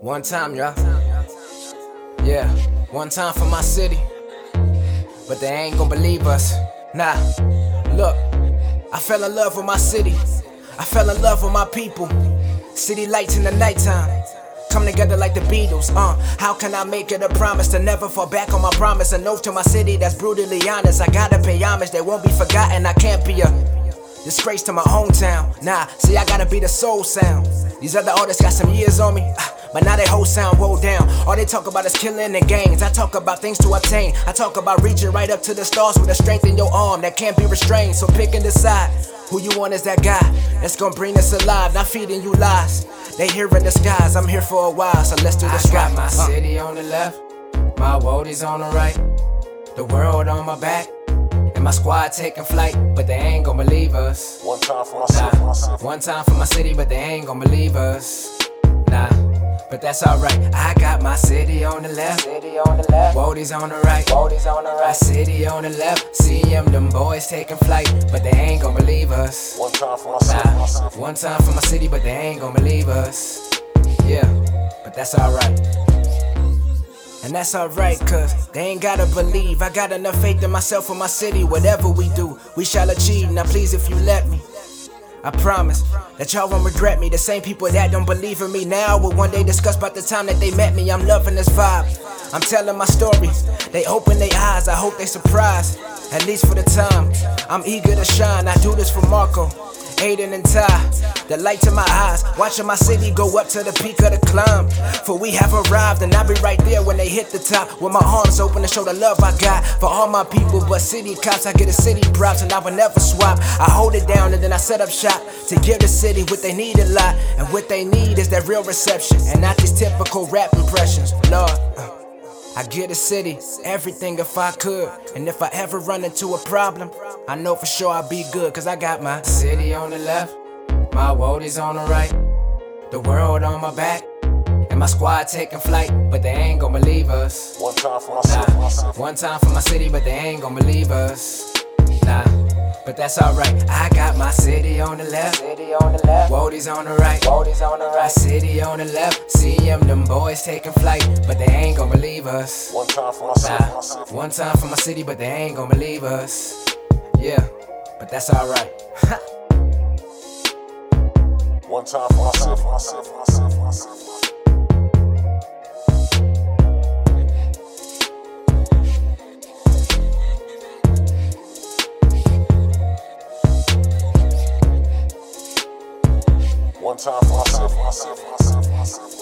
One time, y'all. Yeah, one time for my city. But they ain't gonna believe us. Nah, look, I fell in love with my city. I fell in love with my people. City lights in the nighttime. Come together like the Beatles, uh. How can I make it a promise to never fall back on my promise? An oath to my city that's brutally honest. I gotta pay homage, they won't be forgotten. I can't be a disgrace to my hometown. Nah, see, I gotta be the soul sound. These other artists got some years on me. Uh, but now they whole sound rolled down. All they talk about is killing and gangs. I talk about things to obtain. I talk about reaching right up to the stars with a strength in your arm that can't be restrained. So pick and decide who you want is that guy that's gonna bring us alive, not feeding you lies. They here in the skies, I'm here for a while, so let's do the I got my uh. city on the left, my world is on the right, the world on my back. And my squad taking flight, but they ain't gonna believe us. One time for my city, nah. One time for my city, but they ain't gonna believe us. Nah but that's alright. I got my city on the left, city on the left, Wodies on the right, Wodies on the right, city on the left. See them, them boys taking flight, but they ain't gon' believe us. One time for my city, nah, one time for my city, but they ain't gon' believe us. Yeah, but that's alright. And that's alright, cause they ain't gotta believe. I got enough faith in myself and my city. Whatever we do, we shall achieve. Now, please, if you let me. I promise that y'all won't regret me. The same people that don't believe in me now will one day discuss about the time that they met me. I'm loving this vibe. I'm telling my story. They open their eyes. I hope they surprised. At least for the time. I'm eager to shine. I do this for Marco. Aiden and Ty, the light to my eyes, watching my city go up to the peak of the climb. For we have arrived, and I'll be right there when they hit the top. With my arms open to show the love I got for all my people. But city cops, I get a city props, and I will never swap. I hold it down, and then I set up shop to give the city what they need a lot. And what they need is that real reception, and not these typical rap impressions. Lord. Uh. I get a city, everything if I could. And if I ever run into a problem, I know for sure I'll be good, cause I got my city on the left, my woadies on the right, the world on my back. And my squad taking flight, but they ain't gon' believe us. One time for my city, nah, one time for my city, but they ain't gon' believe us. Nah but that's alright. I got my city on the left, city on the left, Wodies on the right, Wodies on the right, city on the left. See them, them boys taking flight, but they ain't gonna believe us. One time for my city, nah, one time for my city, but they ain't gonna believe us. Yeah, but that's alright. one time for my city, my city, time for myself, myself, myself, myself.